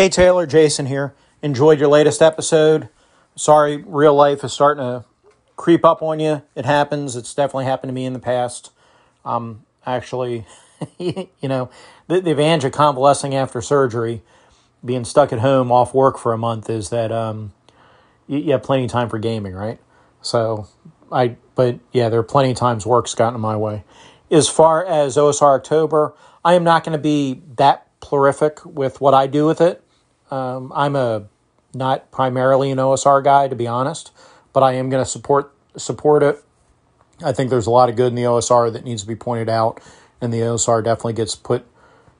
Hey Taylor, Jason here. Enjoyed your latest episode. Sorry, real life is starting to creep up on you. It happens. It's definitely happened to me in the past. Um, actually, you know, the, the advantage of convalescing after surgery, being stuck at home off work for a month, is that um, you, you have plenty of time for gaming, right? So I, but yeah, there are plenty of times work's gotten in my way. As far as OSR October, I am not going to be that prolific with what I do with it. Um, I'm a not primarily an OSR guy, to be honest, but I am going to support support it. I think there's a lot of good in the OSR that needs to be pointed out, and the OSR definitely gets put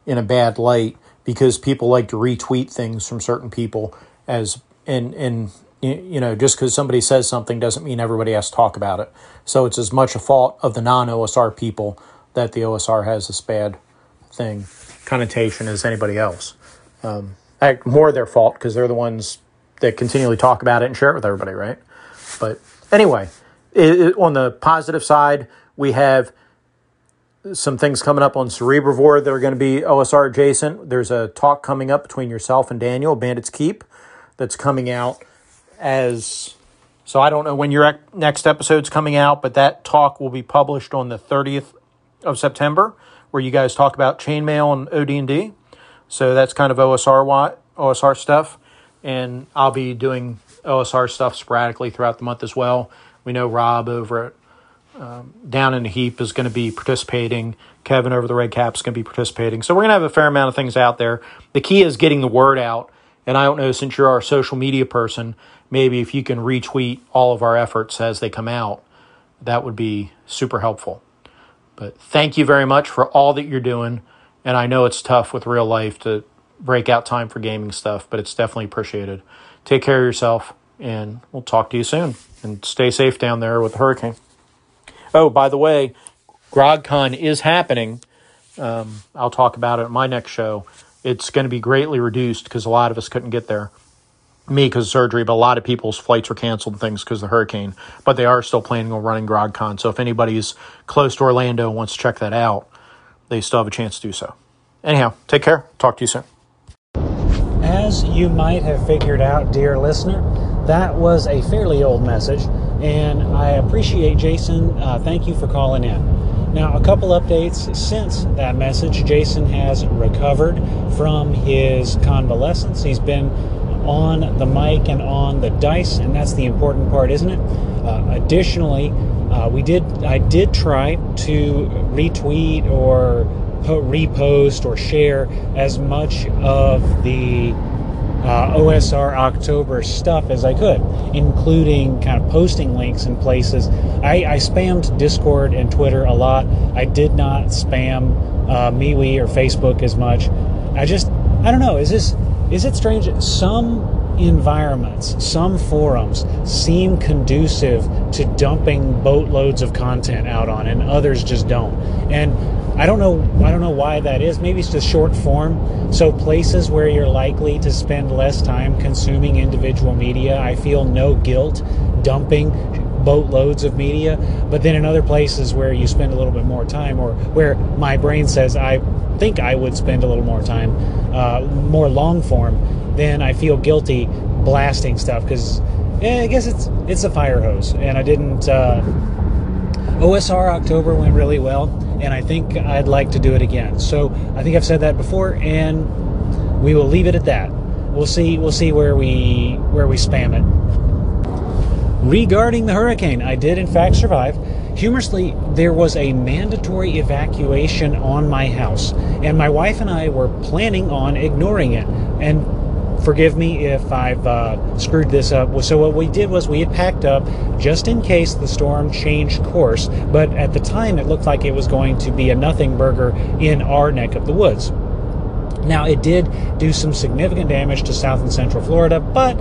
in a bad light because people like to retweet things from certain people as and and you know just because somebody says something doesn't mean everybody has to talk about it. So it's as much a fault of the non OSR people that the OSR has this bad thing connotation as anybody else. Um, more their fault because they're the ones that continually talk about it and share it with everybody, right? But anyway, it, it, on the positive side, we have some things coming up on Cerebrivore that are going to be OSR adjacent. There's a talk coming up between yourself and Daniel, Bandits Keep, that's coming out as. So I don't know when your next episode's coming out, but that talk will be published on the 30th of September where you guys talk about chainmail and OD&D. So that's kind of OSR OSR stuff, and I'll be doing OSR stuff sporadically throughout the month as well. We know Rob over at um, Down in the Heap is going to be participating. Kevin over the Red Cap is going to be participating. So we're going to have a fair amount of things out there. The key is getting the word out. And I don't know, since you're our social media person, maybe if you can retweet all of our efforts as they come out, that would be super helpful. But thank you very much for all that you're doing. And I know it's tough with real life to break out time for gaming stuff, but it's definitely appreciated. Take care of yourself, and we'll talk to you soon. And stay safe down there with the hurricane. Oh, by the way, GrogCon is happening. Um, I'll talk about it in my next show. It's going to be greatly reduced because a lot of us couldn't get there me because of surgery, but a lot of people's flights were canceled and things because of the hurricane. But they are still planning on running GrogCon. So if anybody's close to Orlando and wants to check that out, they still have a chance to do so. Anyhow, take care. Talk to you soon. As you might have figured out, dear listener, that was a fairly old message, and I appreciate Jason. Uh, thank you for calling in. Now, a couple updates since that message. Jason has recovered from his convalescence. He's been on the mic and on the dice, and that's the important part, isn't it? Uh, additionally, uh, we did I did try to retweet or repost or share as much of the uh, OSR October stuff as I could, including kind of posting links in places. I, I spammed Discord and Twitter a lot. I did not spam uh, MeWe or Facebook as much. I just I don't know. Is this is it strange? Some environments, some forums seem conducive to dumping boatloads of content out on, and others just don't. And I don't know. I don't know why that is. Maybe it's just short form. So places where you're likely to spend less time consuming individual media, I feel no guilt dumping boatloads of media. But then in other places where you spend a little bit more time, or where my brain says I think I would spend a little more time, uh, more long form, then I feel guilty blasting stuff because eh, I guess it's it's a fire hose, and I didn't. Uh, OSR October went really well, and I think I'd like to do it again. So I think I've said that before, and we will leave it at that. We'll see. We'll see where we where we spam it. Regarding the hurricane, I did in fact survive. Humorously, there was a mandatory evacuation on my house, and my wife and I were planning on ignoring it. And forgive me if I've uh, screwed this up. So, what we did was we had packed up just in case the storm changed course, but at the time it looked like it was going to be a nothing burger in our neck of the woods. Now, it did do some significant damage to South and Central Florida, but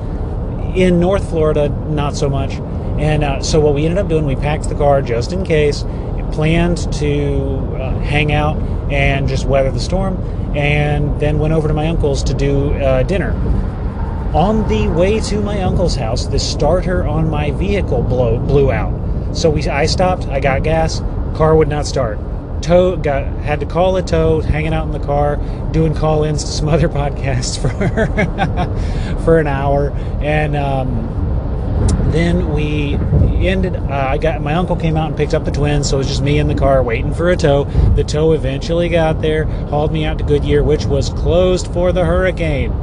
in North Florida, not so much. And uh, so what we ended up doing, we packed the car just in case, planned to uh, hang out and just weather the storm, and then went over to my uncle's to do uh, dinner. On the way to my uncle's house, the starter on my vehicle blow, blew out. So we, I stopped, I got gas, car would not start tow got had to call a tow, hanging out in the car, doing call-ins to some other podcasts for for an hour, and um, then we ended. Uh, I got my uncle came out and picked up the twins, so it was just me in the car waiting for a tow. The tow eventually got there, hauled me out to Goodyear, which was closed for the hurricane.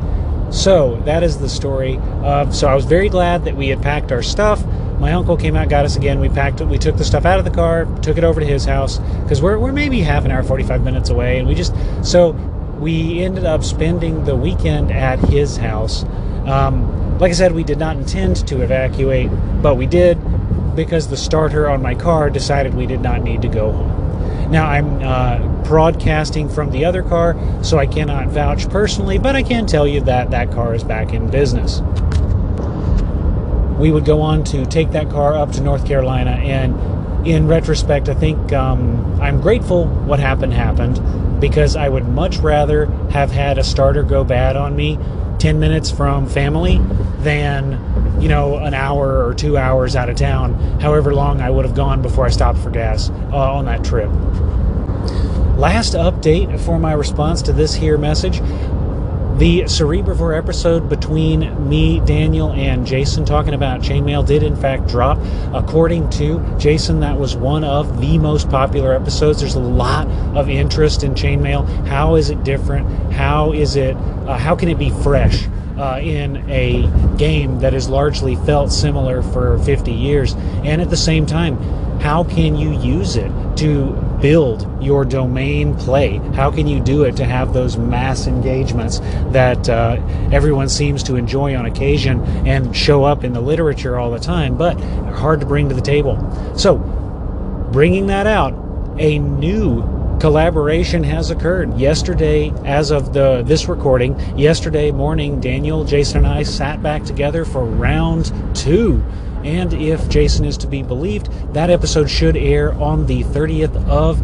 So that is the story. Of, so I was very glad that we had packed our stuff. My uncle came out, got us again. We packed it. We took the stuff out of the car, took it over to his house because we're we're maybe half an hour, forty five minutes away, and we just so we ended up spending the weekend at his house. Um, like I said, we did not intend to evacuate, but we did because the starter on my car decided we did not need to go home. Now I'm uh, broadcasting from the other car, so I cannot vouch personally, but I can tell you that that car is back in business. We would go on to take that car up to North Carolina, and in retrospect, I think um, I'm grateful what happened happened because I would much rather have had a starter go bad on me 10 minutes from family than you know an hour or two hours out of town however long i would have gone before i stopped for gas uh, on that trip. Last update for my response to this here message the Cerebrivore episode between me, Daniel, and Jason talking about chainmail did in fact drop. According to Jason, that was one of the most popular episodes. There's a lot of interest in chainmail. How is it different? How is it? Uh, how can it be fresh? Uh, in a game that has largely felt similar for 50 years, and at the same time, how can you use it to build your domain play? How can you do it to have those mass engagements that uh, everyone seems to enjoy on occasion and show up in the literature all the time, but hard to bring to the table? So, bringing that out, a new collaboration has occurred yesterday as of the this recording yesterday morning daniel jason and i sat back together for round two and if Jason is to be believed, that episode should air on the 30th of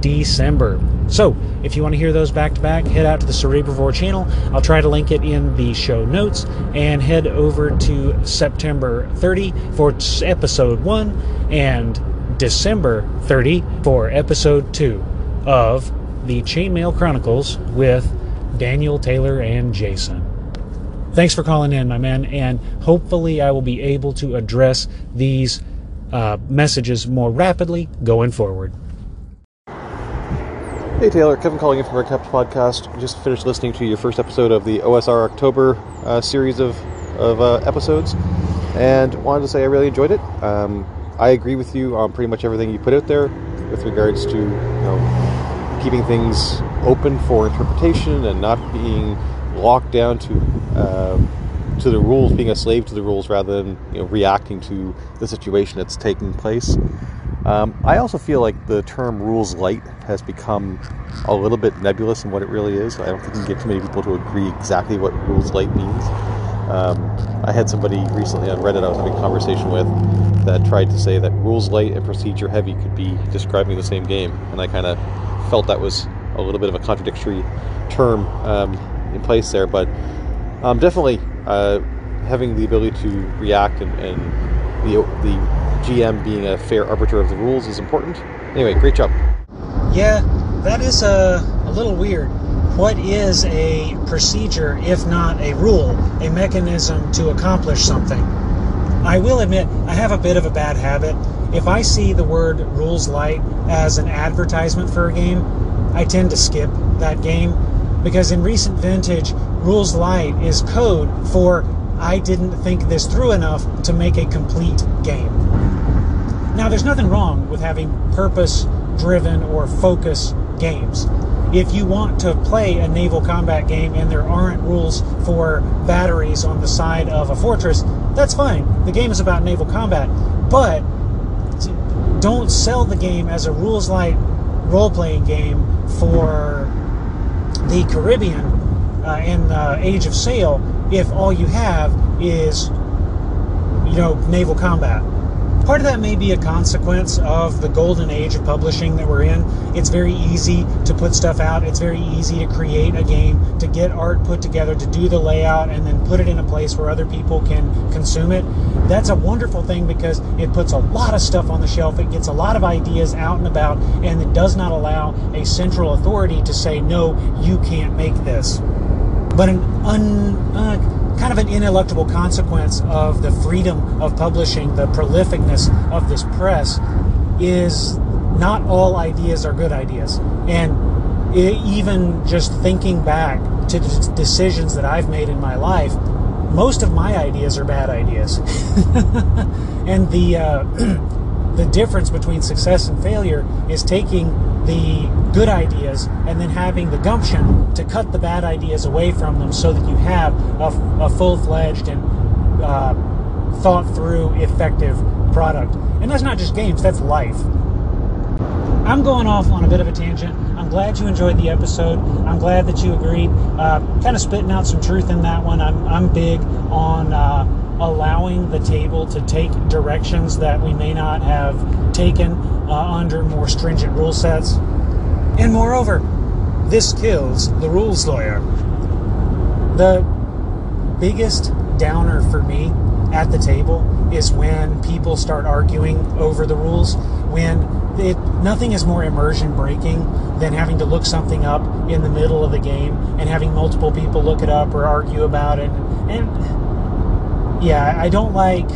December. So, if you want to hear those back to back, head out to the Cerebrivore channel. I'll try to link it in the show notes and head over to September 30 for episode 1 and December 30 for episode 2 of the Chainmail Chronicles with Daniel Taylor and Jason. Thanks for calling in, my man, and hopefully I will be able to address these uh, messages more rapidly going forward. Hey Taylor, Kevin calling in from our Kept podcast. Just finished listening to your first episode of the OSR October uh, series of, of uh, episodes, and wanted to say I really enjoyed it. Um, I agree with you on pretty much everything you put out there with regards to you know keeping things open for interpretation and not being locked down to uh, to the rules, being a slave to the rules rather than you know reacting to the situation that's taking place. Um, I also feel like the term rules light has become a little bit nebulous in what it really is. I don't think you can get too many people to agree exactly what rules light means. Um, I had somebody recently on Reddit I was having a conversation with that tried to say that rules light and procedure heavy could be describing the same game, and I kind of felt that was a little bit of a contradictory term um, in place there. But um, definitely uh, having the ability to react and, and the the GM being a fair arbiter of the rules is important. Anyway, great job. Yeah, that is a, a little weird. What is a procedure if not a rule, a mechanism to accomplish something? I will admit, I have a bit of a bad habit. If I see the word rules light as an advertisement for a game, I tend to skip that game because in recent vintage, rules light is code for I didn't think this through enough to make a complete game. Now, there's nothing wrong with having purpose driven or focus games. If you want to play a naval combat game and there aren't rules for batteries on the side of a fortress, that's fine. The game is about naval combat. But don't sell the game as a rules light role playing game for the Caribbean uh, in the Age of Sail if all you have is, you know, naval combat. Part of that may be a consequence of the golden age of publishing that we're in. It's very easy to put stuff out. It's very easy to create a game, to get art put together, to do the layout, and then put it in a place where other people can consume it. That's a wonderful thing because it puts a lot of stuff on the shelf. It gets a lot of ideas out and about, and it does not allow a central authority to say, no, you can't make this. But an un, uh, kind of an ineluctable consequence of the freedom of publishing, the prolificness of this press, is not all ideas are good ideas. And it, even just thinking back to the decisions that I've made in my life, most of my ideas are bad ideas. and the uh, the difference between success and failure is taking the good ideas and then having the gumption to cut the bad ideas away from them so that you have a, a full fledged and uh, thought through effective product. And that's not just games, that's life. I'm going off on a bit of a tangent. I'm glad you enjoyed the episode. I'm glad that you agreed. Uh, kind of spitting out some truth in that one. I'm, I'm big on. Uh, allowing the table to take directions that we may not have taken uh, under more stringent rule sets. And moreover, this kills the rules lawyer. The biggest downer for me at the table is when people start arguing over the rules when it, nothing is more immersion breaking than having to look something up in the middle of the game and having multiple people look it up or argue about it and yeah, I don't like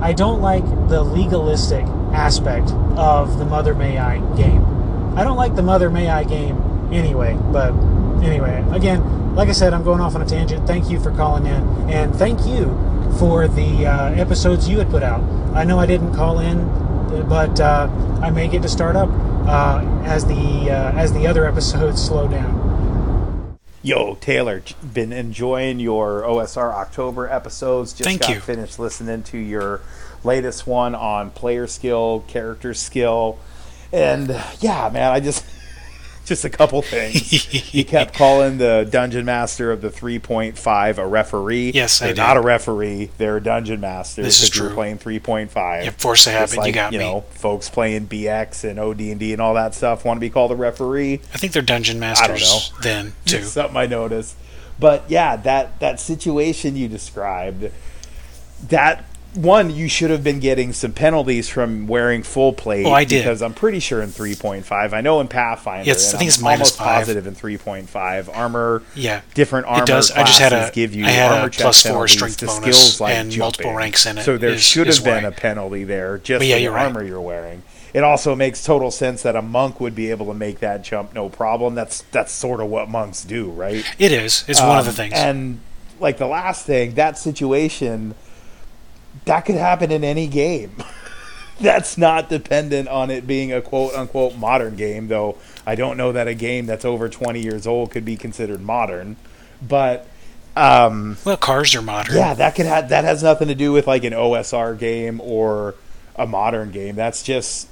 I don't like the legalistic aspect of the Mother May I game. I don't like the Mother May I game anyway, but anyway, again, like I said, I'm going off on a tangent. Thank you for calling in, and thank you for the uh, episodes you had put out. I know I didn't call in, but uh, I may get to start up uh, as the uh, as the other episodes slow down. Yo, Taylor, been enjoying your OSR October episodes. Just Thank got you. finished listening to your latest one on player skill, character skill. And yeah, man, I just just a couple things. he kept calling the dungeon master of the 3.5 a referee. Yes, they're I did. not a referee. They're a dungeon master. This is true. playing 3.5. Yeah, force of Just habit, you like, got you me. know, folks playing BX and OD&D and all that stuff want to be called a referee. I think they're dungeon I masters know. then too. Something I noticed. But yeah, that that situation you described, that one you should have been getting some penalties from wearing full plate. Oh, I did. because I'm pretty sure in 3.5. I know in Pathfinder. Yes, I think I'm it's minus almost five. positive in 3.5. Armor, Yeah, different armor it does. I just had a give you I had armor a plus four strength bonus skills like and multiple ranks in it. So there is- should have been a penalty there just yeah, for the you're right. armor you're wearing. It also makes total sense that a monk would be able to make that jump no problem. That's that's sort of what monks do, right? It is. It's one of the Um, things. And like the last thing, that situation, that could happen in any game. that's not dependent on it being a quote unquote modern game, though I don't know that a game that's over 20 years old could be considered modern. But um, well, cars are modern. yeah, that could have that has nothing to do with like an OSR game or a modern game. That's just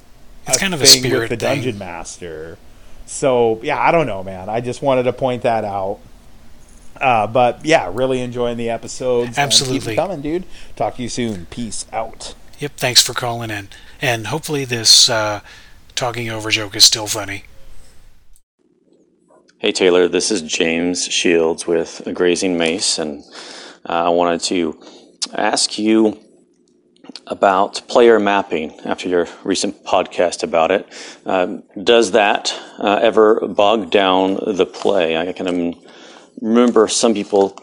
It's kind of a spirit with the thing. dungeon master. So yeah, I don't know, man. I just wanted to point that out. Uh, but yeah, really enjoying the episodes. and keep Absolutely. coming, dude. Talk to you soon. Peace out. Yep. Thanks for calling in, and hopefully this uh, talking over joke is still funny. Hey Taylor, this is James Shields with a Grazing Mace, and uh, I wanted to ask you about player mapping after your recent podcast about it. Um, does that uh, ever bog down the play? I can um, remember some people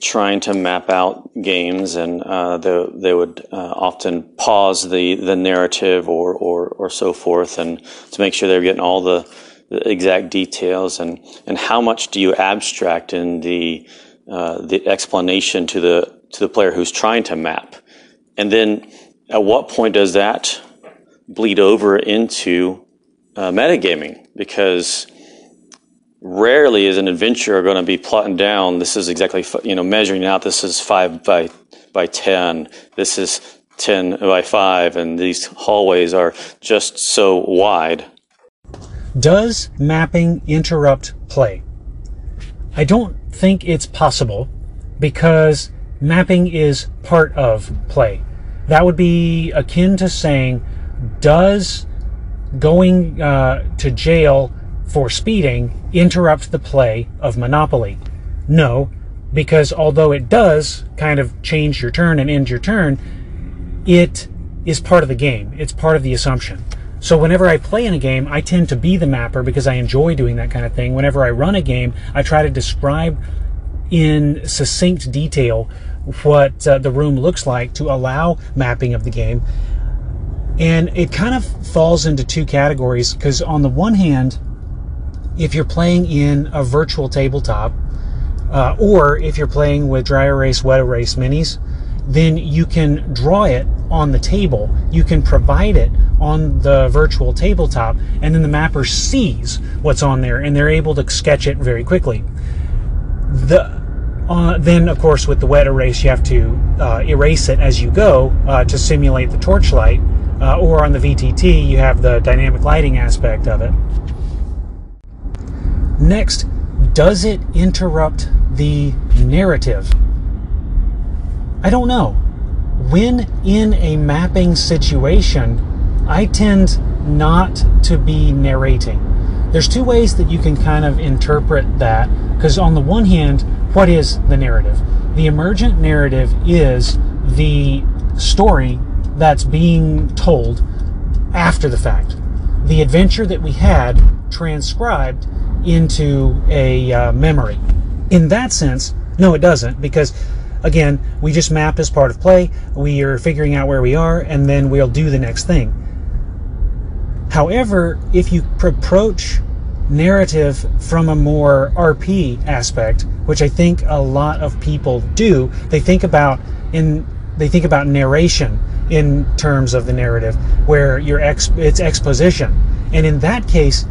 trying to map out games, and uh, they, they would uh, often pause the, the narrative or, or, or so forth, and to make sure they're getting all the, the exact details. And, and how much do you abstract in the uh, the explanation to the to the player who's trying to map? And then, at what point does that bleed over into uh, metagaming? Because rarely is an adventurer going to be plotting down. This is exactly you know measuring out. This is five by by ten. This is ten by five, and these hallways are just so wide. Does mapping interrupt play? I don't think it's possible because mapping is part of play. That would be akin to saying, does going uh, to jail for speeding interrupt the play of Monopoly? No, because although it does kind of change your turn and end your turn, it is part of the game. It's part of the assumption. So whenever I play in a game, I tend to be the mapper because I enjoy doing that kind of thing. Whenever I run a game, I try to describe in succinct detail what uh, the room looks like to allow mapping of the game. And it kind of falls into two categories because, on the one hand, if you're playing in a virtual tabletop, uh, or if you're playing with dry erase, wet erase minis, then you can draw it on the table. You can provide it on the virtual tabletop, and then the mapper sees what's on there, and they're able to sketch it very quickly. The uh, then, of course, with the wet erase, you have to uh, erase it as you go uh, to simulate the torchlight. Uh, or on the VTT, you have the dynamic lighting aspect of it. Next, does it interrupt the narrative? I don't know. When in a mapping situation, I tend not to be narrating. There's two ways that you can kind of interpret that, because on the one hand, what is the narrative? The emergent narrative is the story that's being told after the fact. The adventure that we had transcribed into a uh, memory. In that sense, no, it doesn't, because again, we just map as part of play. We are figuring out where we are, and then we'll do the next thing. However, if you approach narrative from a more RP aspect, which I think a lot of people do, they think about in they think about narration in terms of the narrative, where your ex, it's exposition, and in that case,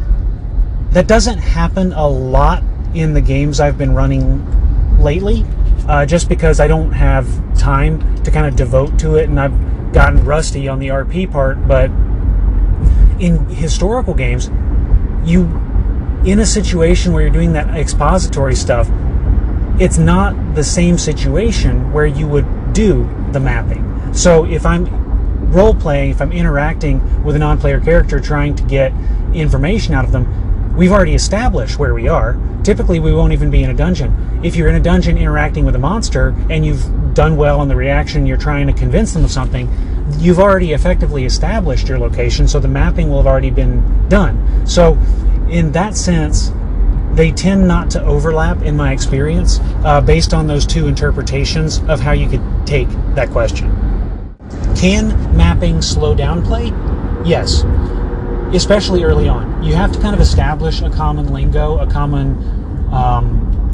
that doesn't happen a lot in the games I've been running lately, uh, just because I don't have time to kind of devote to it, and I've gotten rusty on the RP part. But in historical games, you in a situation where you're doing that expository stuff, it's not the same situation where you would do the mapping. So if I'm role playing, if I'm interacting with a non player character trying to get information out of them, we've already established where we are. Typically, we won't even be in a dungeon. If you're in a dungeon interacting with a monster and you've done well in the reaction, you're trying to convince them of something, you've already effectively established your location, so the mapping will have already been done. So, in that sense, they tend not to overlap in my experience uh, based on those two interpretations of how you could take that question. Can mapping slow down play? Yes, especially early on. You have to kind of establish a common lingo, a common um,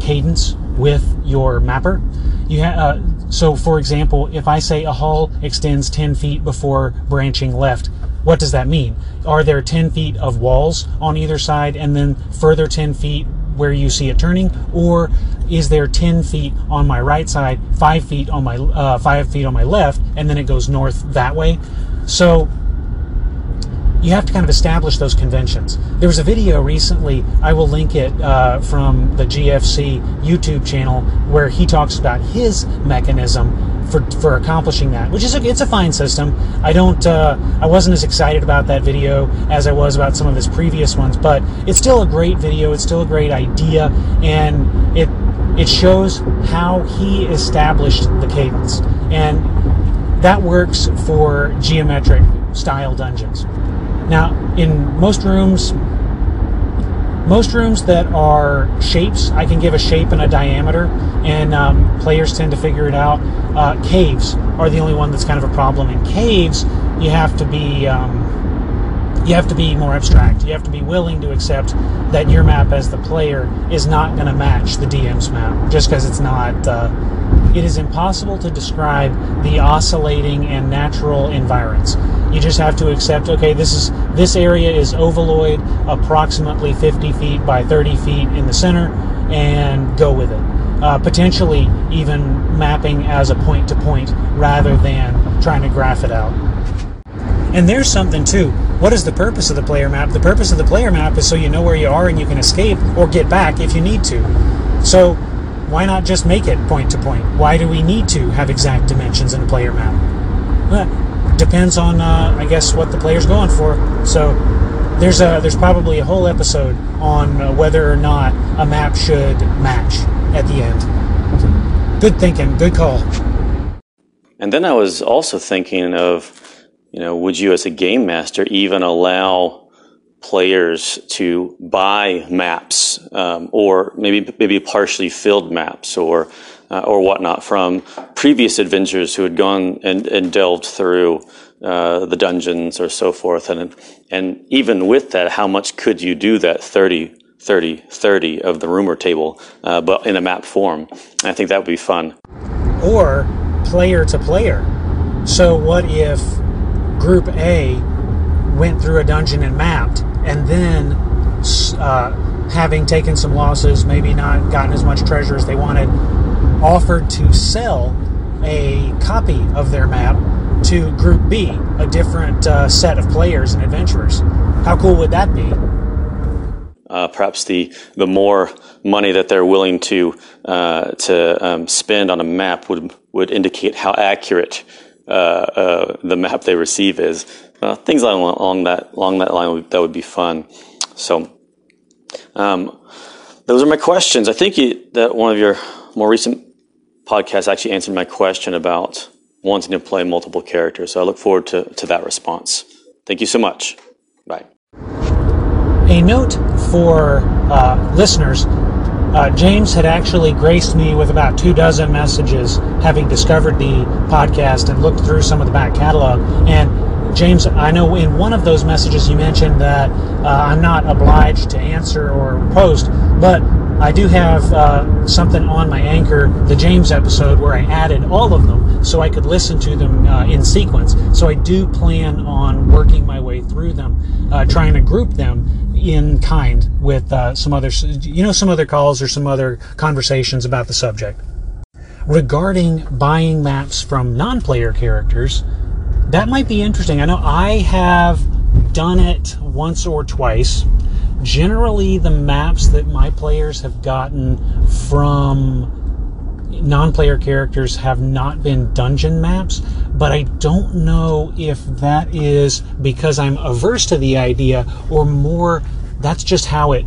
cadence with your mapper. You uh, so, for example, if I say a hall extends 10 feet before branching left, what does that mean? Are there 10 feet of walls on either side and then further 10 feet where you see it turning? Or is there 10 feet on my right side, 5 feet on my, uh, 5 feet on my left, and then it goes north that way? So you have to kind of establish those conventions. There was a video recently, I will link it uh, from the GFC YouTube channel, where he talks about his mechanism for, for accomplishing that, which is a, it's a fine system. I don't uh, I wasn't as excited about that video as I was about some of his previous ones, but it's still a great video. It's still a great idea, and it it shows how he established the cadence, and that works for geometric style dungeons. Now, in most rooms, most rooms that are shapes, I can give a shape and a diameter, and um, players tend to figure it out. Uh, caves are the only one that's kind of a problem. In caves, you have to be um, you have to be more abstract. You have to be willing to accept that your map as the player is not going to match the DM's map, just because it's not. Uh, it is impossible to describe the oscillating and natural environs. You just have to accept, okay, this is this area is ovaloid, approximately 50 feet by 30 feet in the center, and go with it. Uh, potentially even mapping as a point to point rather than trying to graph it out. And there's something too. What is the purpose of the player map? The purpose of the player map is so you know where you are and you can escape or get back if you need to. So why not just make it point to point? Why do we need to have exact dimensions in a player map? depends on, uh, I guess, what the player's going for. So there's a there's probably a whole episode on uh, whether or not a map should match at the end. Good thinking, good call. And then I was also thinking of, you know, would you as a game master even allow players to buy maps um, or maybe maybe partially filled maps or uh, or whatnot from previous adventurers who had gone and, and delved through uh, the dungeons or so forth? And and even with that how much could you do that 30 30 30 of the rumor table uh, but in a map form? I think that would be fun. Or player to player. So what if group a went through a dungeon and mapped and then uh, having taken some losses maybe not gotten as much treasure as they wanted offered to sell a copy of their map to Group B, a different uh, set of players and adventurers. How cool would that be? Uh, perhaps the the more money that they're willing to uh, to um, spend on a map would would indicate how accurate the map they receive is. Uh, things along, along, that along that line that would be fun. So, um, those are my questions. I think you, that one of your more recent podcasts actually answered my question about wanting to play multiple characters. So I look forward to, to that response. Thank you so much. Bye. A note for uh, listeners uh, James had actually graced me with about two dozen messages having discovered the podcast and looked through some of the back catalog. And James, I know in one of those messages you mentioned that uh, I'm not obliged to answer or post, but I do have uh, something on my anchor, the James episode, where I added all of them so I could listen to them uh, in sequence. So I do plan on working my way through them, uh, trying to group them in kind with uh, some other, you know, some other calls or some other conversations about the subject. Regarding buying maps from non-player characters, that might be interesting. I know I have done it once or twice generally the maps that my players have gotten from non-player characters have not been dungeon maps but i don't know if that is because i'm averse to the idea or more that's just how it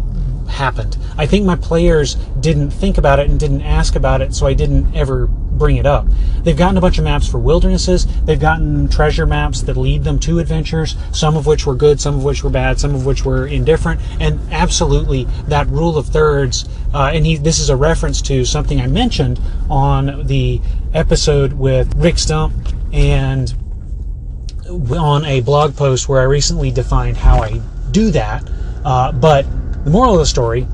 happened. I think my players didn't think about it and didn't ask about it so i didn't ever bring it up. They've gotten a bunch of maps for wildernesses. They've gotten treasure maps that lead them to adventures, some of which were good, some of which were bad, some of which were indifferent. And absolutely, that rule of thirds, uh, and he, this is a reference to something I mentioned on the episode with Rick Stump and on a blog post where I recently defined how I do that. Uh, but the moral of the story,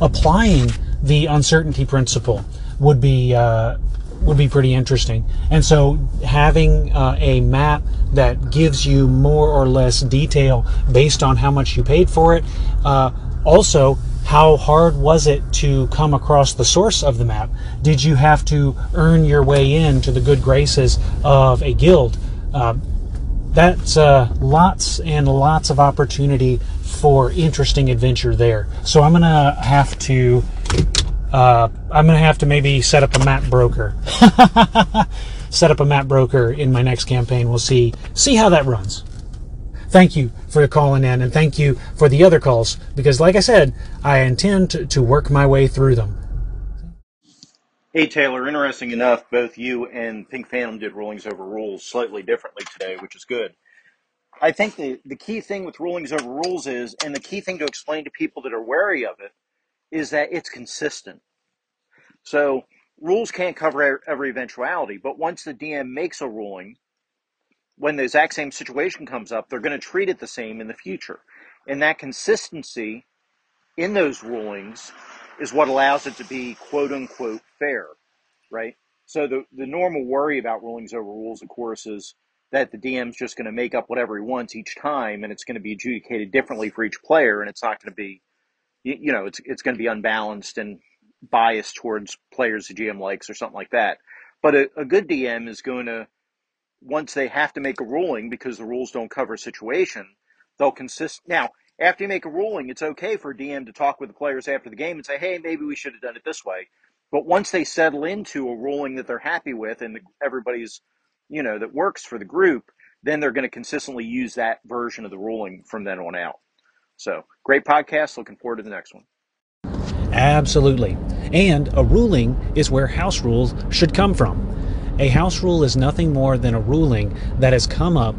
applying the uncertainty principle would be uh, would be pretty interesting. And so having uh, a map that gives you more or less detail based on how much you paid for it. Uh, also, how hard was it to come across the source of the map? Did you have to earn your way into the good graces of a guild? Uh, that's uh, lots and lots of opportunity for interesting adventure there. So I'm gonna have to uh, I'm going to have to maybe set up a map broker. set up a map broker in my next campaign. We'll see see how that runs. Thank you for calling in, and thank you for the other calls because, like I said, I intend to, to work my way through them. Hey Taylor, interesting enough, both you and Pink Phantom did rulings over rules slightly differently today, which is good. I think the, the key thing with rulings over rules is, and the key thing to explain to people that are wary of it, is that it's consistent. So rules can't cover every eventuality, but once the DM makes a ruling, when the exact same situation comes up, they're going to treat it the same in the future. And that consistency in those rulings is what allows it to be quote unquote fair, right? So the, the normal worry about rulings over rules, of course, is that the DM's just going to make up whatever he wants each time and it's going to be adjudicated differently for each player and it's not going to be you, you know, it's it's going to be unbalanced and biased towards players the GM likes or something like that. But a, a good DM is going to, once they have to make a ruling because the rules don't cover a situation, they'll consist. Now, after you make a ruling, it's okay for a DM to talk with the players after the game and say, hey, maybe we should have done it this way. But once they settle into a ruling that they're happy with and everybody's you know, that works for the group, then they're going to consistently use that version of the ruling from then on out. So, great podcast. Looking forward to the next one. Absolutely. And a ruling is where house rules should come from. A house rule is nothing more than a ruling that has come up,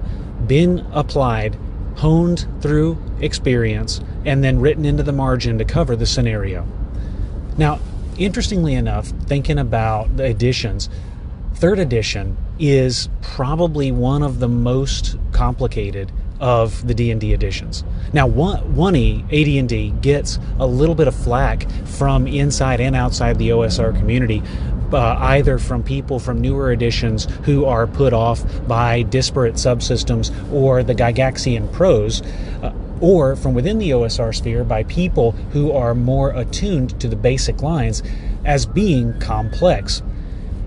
been applied, honed through experience, and then written into the margin to cover the scenario. Now, interestingly enough, thinking about the editions, third edition is probably one of the most complicated of the D&D editions. Now, 1E AD&D gets a little bit of flack from inside and outside the OSR community, uh, either from people from newer editions who are put off by disparate subsystems or the Gygaxian prose. Uh, or from within the OSR sphere by people who are more attuned to the basic lines as being complex.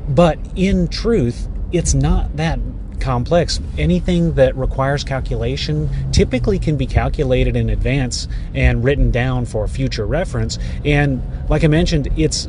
But in truth, it's not that complex. Anything that requires calculation typically can be calculated in advance and written down for future reference. And like I mentioned, its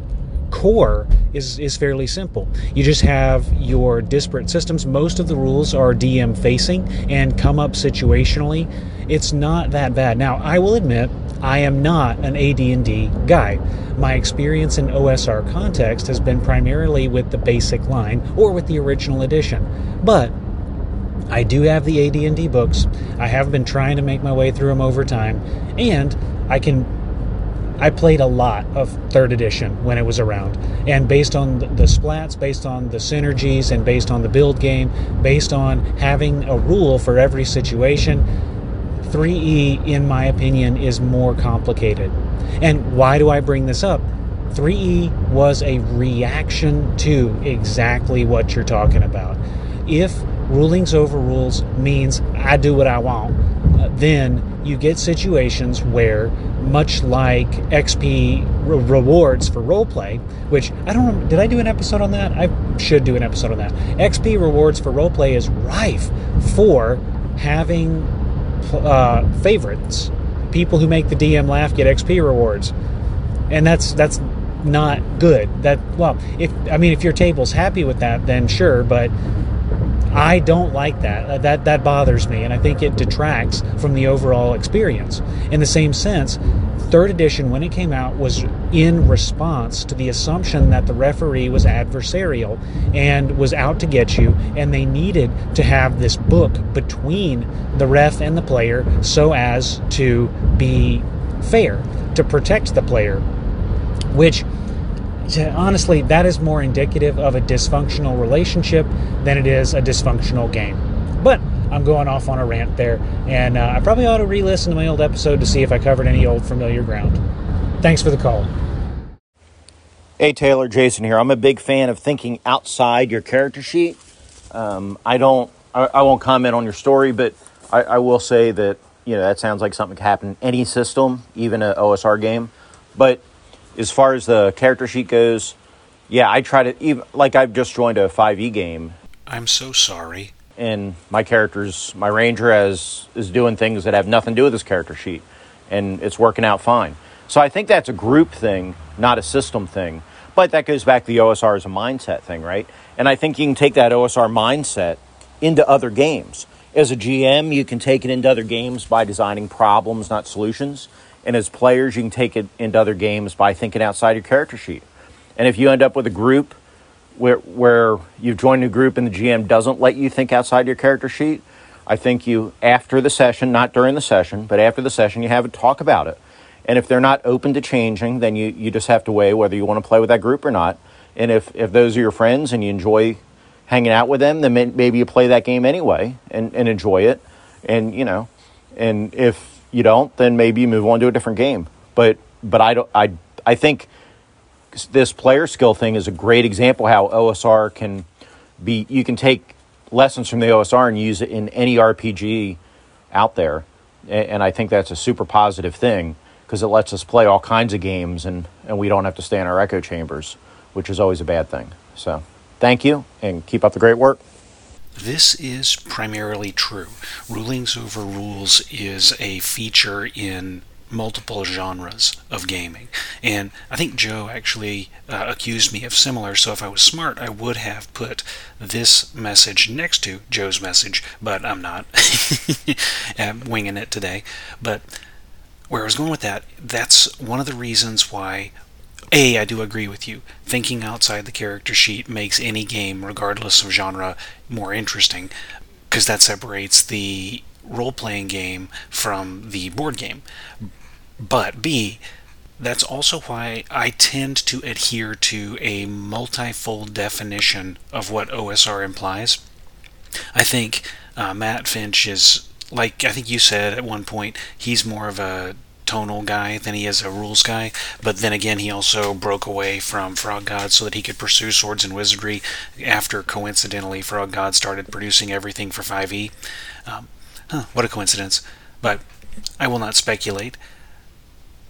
core is, is fairly simple. You just have your disparate systems. Most of the rules are DM facing and come up situationally. It's not that bad. Now, I will admit, I am not an AD&D guy. My experience in OSR context has been primarily with the basic line or with the original edition. But I do have the AD&D books. I have been trying to make my way through them over time, and I can. I played a lot of third edition when it was around, and based on the splats, based on the synergies, and based on the build game, based on having a rule for every situation, 3E, in my opinion, is more complicated. And why do I bring this up? 3E was a reaction to exactly what you're talking about. If rulings over rules means I do what I want, uh, then you get situations where, much like XP re- rewards for roleplay, which I don't know, did I do an episode on that? I should do an episode on that. XP rewards for roleplay is rife for having uh, favorites. People who make the DM laugh get XP rewards, and that's that's not good. That well, if I mean if your table's happy with that, then sure, but I don't like that. Uh, that that bothers me, and I think it detracts from the overall experience. In the same sense, third edition, when it came out, was in response to the assumption that the referee was adversarial and was out to get you, and they needed to have this book between the ref and the player so as to be fair, to protect the player, which honestly, that is more indicative of a dysfunctional relationship than it is a dysfunctional game. But I'm going off on a rant there, and uh, I probably ought to re listen to my old episode to see if I covered any old familiar ground. Thanks for the call. Hey, Taylor, Jason here. I'm a big fan of thinking outside your character sheet. Um, I don't, I, I, won't comment on your story, but I, I will say that, you know, that sounds like something could happen in any system, even an OSR game. But as far as the character sheet goes, yeah, I try to even like I've just joined a 5e game. I'm so sorry. And my character's my ranger has is doing things that have nothing to do with his character sheet, and it's working out fine. So I think that's a group thing, not a system thing. But that goes back to the OSR as a mindset thing, right? And I think you can take that OSR mindset into other games. As a GM, you can take it into other games by designing problems, not solutions. And as players, you can take it into other games by thinking outside your character sheet. And if you end up with a group where, where you've joined a group and the GM doesn't let you think outside your character sheet, I think you, after the session, not during the session, but after the session, you have a talk about it. And if they're not open to changing, then you, you just have to weigh whether you want to play with that group or not. And if, if those are your friends and you enjoy hanging out with them, then maybe you play that game anyway and, and enjoy it. And, you know, and if you don't, then maybe you move on to a different game. But but I don't I I think this player skill thing is a great example how OSR can be you can take lessons from the OSR and use it in any RPG out there. And I think that's a super positive thing because it lets us play all kinds of games and, and we don't have to stay in our echo chambers, which is always a bad thing. So thank you and keep up the great work. This is primarily true. Rulings over rules is a feature in multiple genres of gaming. And I think Joe actually uh, accused me of similar, so if I was smart, I would have put this message next to Joe's message, but I'm not. I'm winging it today. But where I was going with that, that's one of the reasons why a, I do agree with you. Thinking outside the character sheet makes any game, regardless of genre, more interesting because that separates the role playing game from the board game. But B, that's also why I tend to adhere to a multifold definition of what OSR implies. I think uh, Matt Finch is, like I think you said at one point, he's more of a tonal guy than he is a rules guy. But then again, he also broke away from Frog God so that he could pursue swords and wizardry after, coincidentally, Frog God started producing everything for 5e. Um, huh, what a coincidence. But I will not speculate.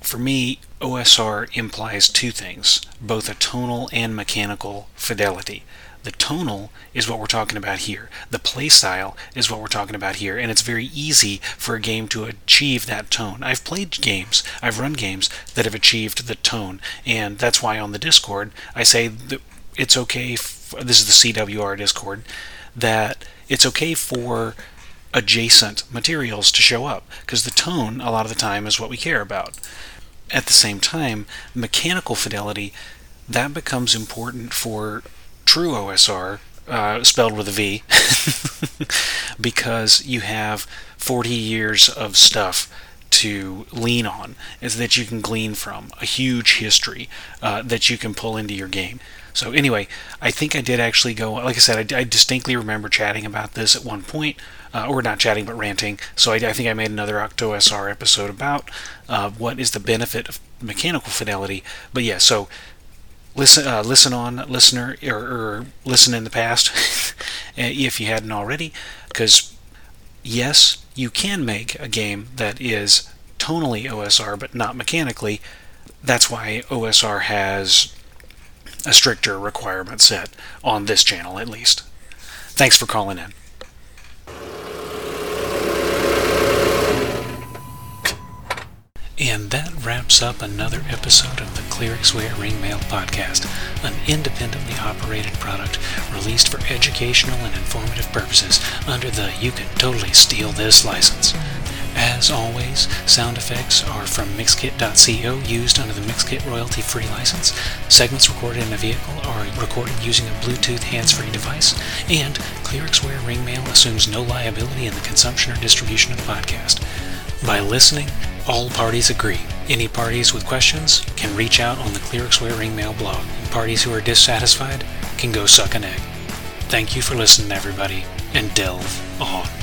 For me, OSR implies two things both a tonal and mechanical fidelity. The tonal is what we're talking about here. The playstyle is what we're talking about here. And it's very easy for a game to achieve that tone. I've played games, I've run games that have achieved the tone. And that's why on the Discord, I say that it's okay. F- this is the CWR Discord, that it's okay for adjacent materials to show up because the tone a lot of the time is what we care about at the same time mechanical fidelity that becomes important for true OSR, uh, spelled with a V, because you have 40 years of stuff to lean on, is that you can glean from a huge history uh, that you can pull into your game. So anyway, I think I did actually go. Like I said, I, I distinctly remember chatting about this at one point, uh, or not chatting but ranting. So I, I, think I made another OctoSR episode about uh, what is the benefit of mechanical fidelity. But yeah, so listen uh, listen on listener or, or, listen in the past if you hadn't already because yes you can make a game that is tonally OSR but not mechanically. That's why OSR has a stricter requirement set on this channel at least. Thanks for calling in And that wraps up another episode of the Clerics Wear Ring Mail Podcast, an independently operated product released for educational and informative purposes under the You Can Totally Steal This license. As always, sound effects are from Mixkit.co used under the Mixkit royalty free license. Segments recorded in a vehicle are recorded using a Bluetooth hands free device. And Clerics Wear Ring Mail assumes no liability in the consumption or distribution of the podcast. By listening, all parties agree. Any parties with questions can reach out on the Clerics Wear Ring Mail blog, and parties who are dissatisfied can go suck an egg. Thank you for listening, everybody, and delve on.